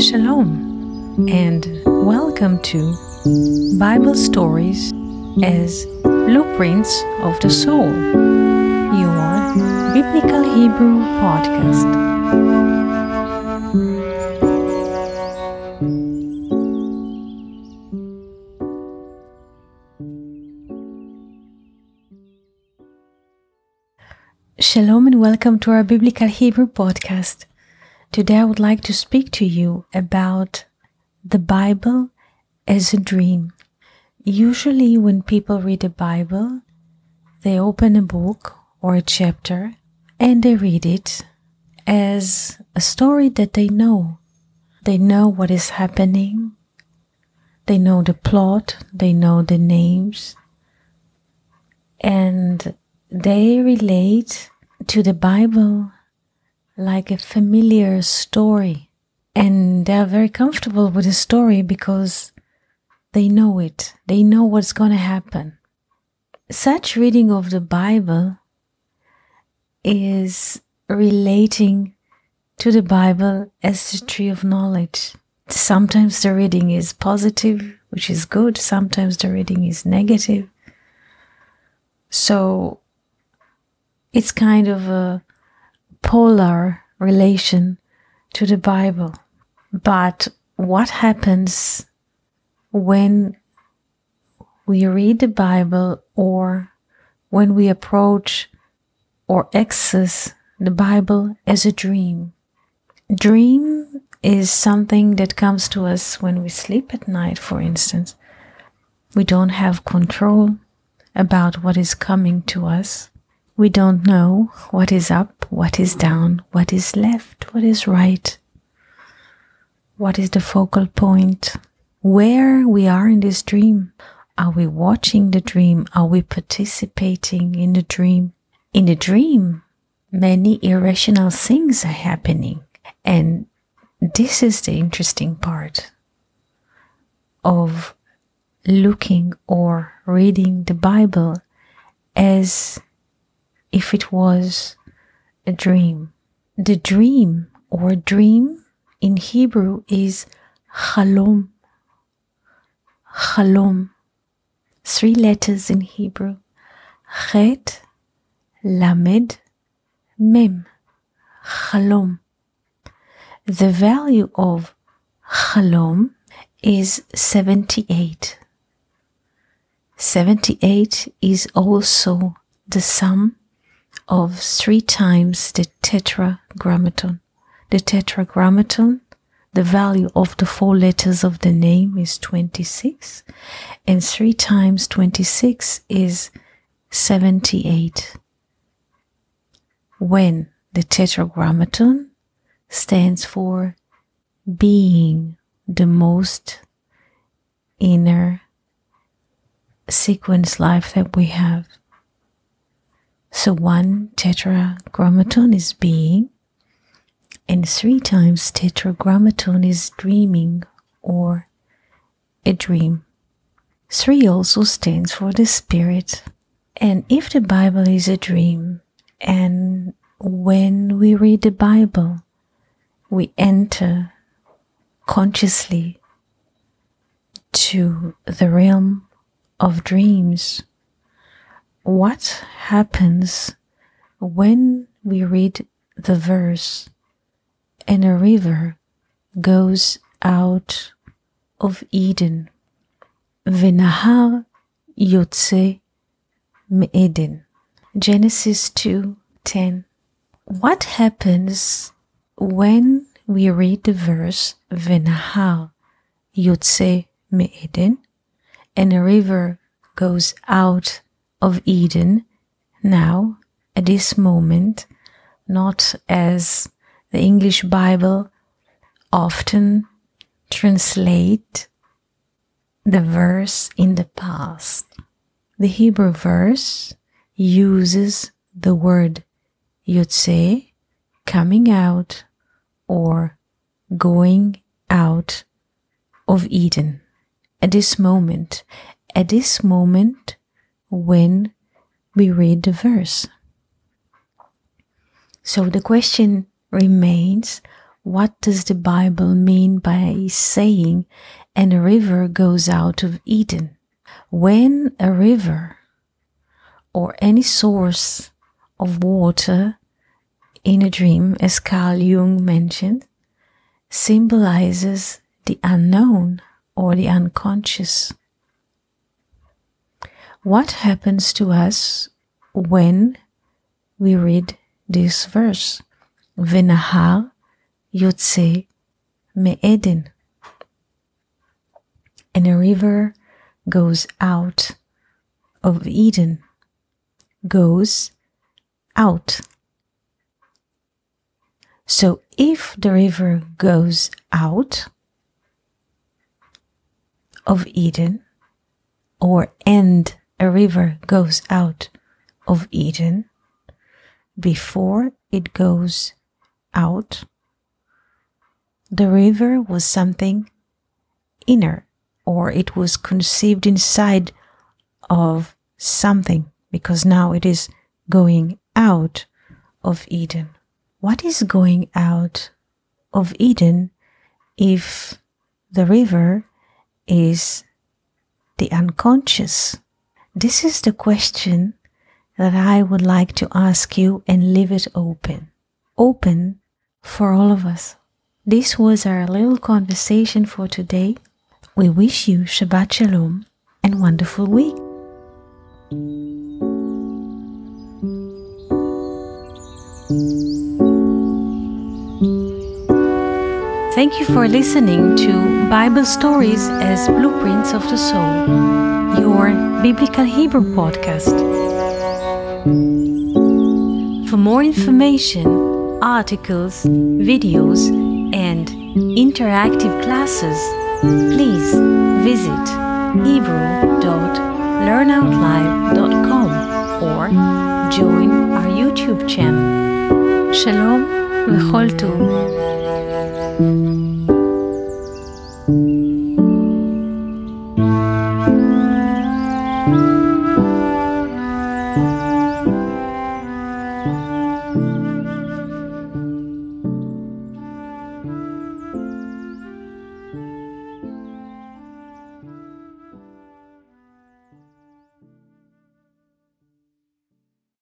Shalom, and welcome to Bible Stories as Blueprints of the Soul, your Biblical Hebrew podcast. Shalom and welcome to our Biblical Hebrew podcast. Today I would like to speak to you about the Bible as a dream. Usually, when people read the Bible, they open a book or a chapter and they read it as a story that they know. They know what is happening, they know the plot, they know the names, and they relate to the Bible like a familiar story. And they're very comfortable with the story because they know it, they know what's going to happen. Such reading of the Bible is relating to the Bible as the tree of knowledge. Sometimes the reading is positive, which is good, sometimes the reading is negative. So it's kind of a polar relation to the Bible. But what happens when we read the Bible or when we approach or access the Bible as a dream? Dream is something that comes to us when we sleep at night, for instance. We don't have control about what is coming to us. We don't know what is up, what is down, what is left, what is right, what is the focal point, where we are in this dream. Are we watching the dream? Are we participating in the dream? In the dream, many irrational things are happening. And this is the interesting part of looking or reading the Bible as if it was a dream. The dream or dream in Hebrew is chalom. Chalom. Three letters in Hebrew. Chet, Lamed, Mem. Chalom. The value of chalom is 78. 78 is also the sum of three times the tetragrammaton. The tetragrammaton, the value of the four letters of the name is 26, and three times 26 is 78. When the tetragrammaton stands for being the most inner sequence life that we have. So one tetragrammaton is being, and three times tetragrammaton is dreaming or a dream. Three also stands for the spirit. And if the Bible is a dream, and when we read the Bible, we enter consciously to the realm of dreams what happens when we read the verse and a river goes out of Eden. Venahar yotze me'eden. Genesis 2:10. What happens when we read the verse Venahar yotze me'eden and a river goes out of Eden now, at this moment, not as the English Bible often translate the verse in the past. The Hebrew verse uses the word yotze, coming out or going out of Eden. At this moment, at this moment, when we read the verse. So the question remains what does the Bible mean by saying, and a river goes out of Eden? When a river or any source of water in a dream, as Carl Jung mentioned, symbolizes the unknown or the unconscious. What happens to us when we read this verse? Venahar Yotze Me'eden. And a river goes out of Eden, goes out. So if the river goes out of Eden, or and a river goes out of Eden, before it goes out, the river was something inner, or it was conceived inside of something, because now it is going out of Eden. What is going out of Eden if the river is the unconscious? This is the question that I would like to ask you and leave it open. Open for all of us. This was our little conversation for today. We wish you Shabbat Shalom and wonderful week. Thank you for listening to Bible Stories as Blueprints of the Soul, Biblical Hebrew podcast. For more information, articles, videos, and interactive classes, please visit hebrew.learnoutlive.com or join our YouTube channel. Shalom v'chol tov.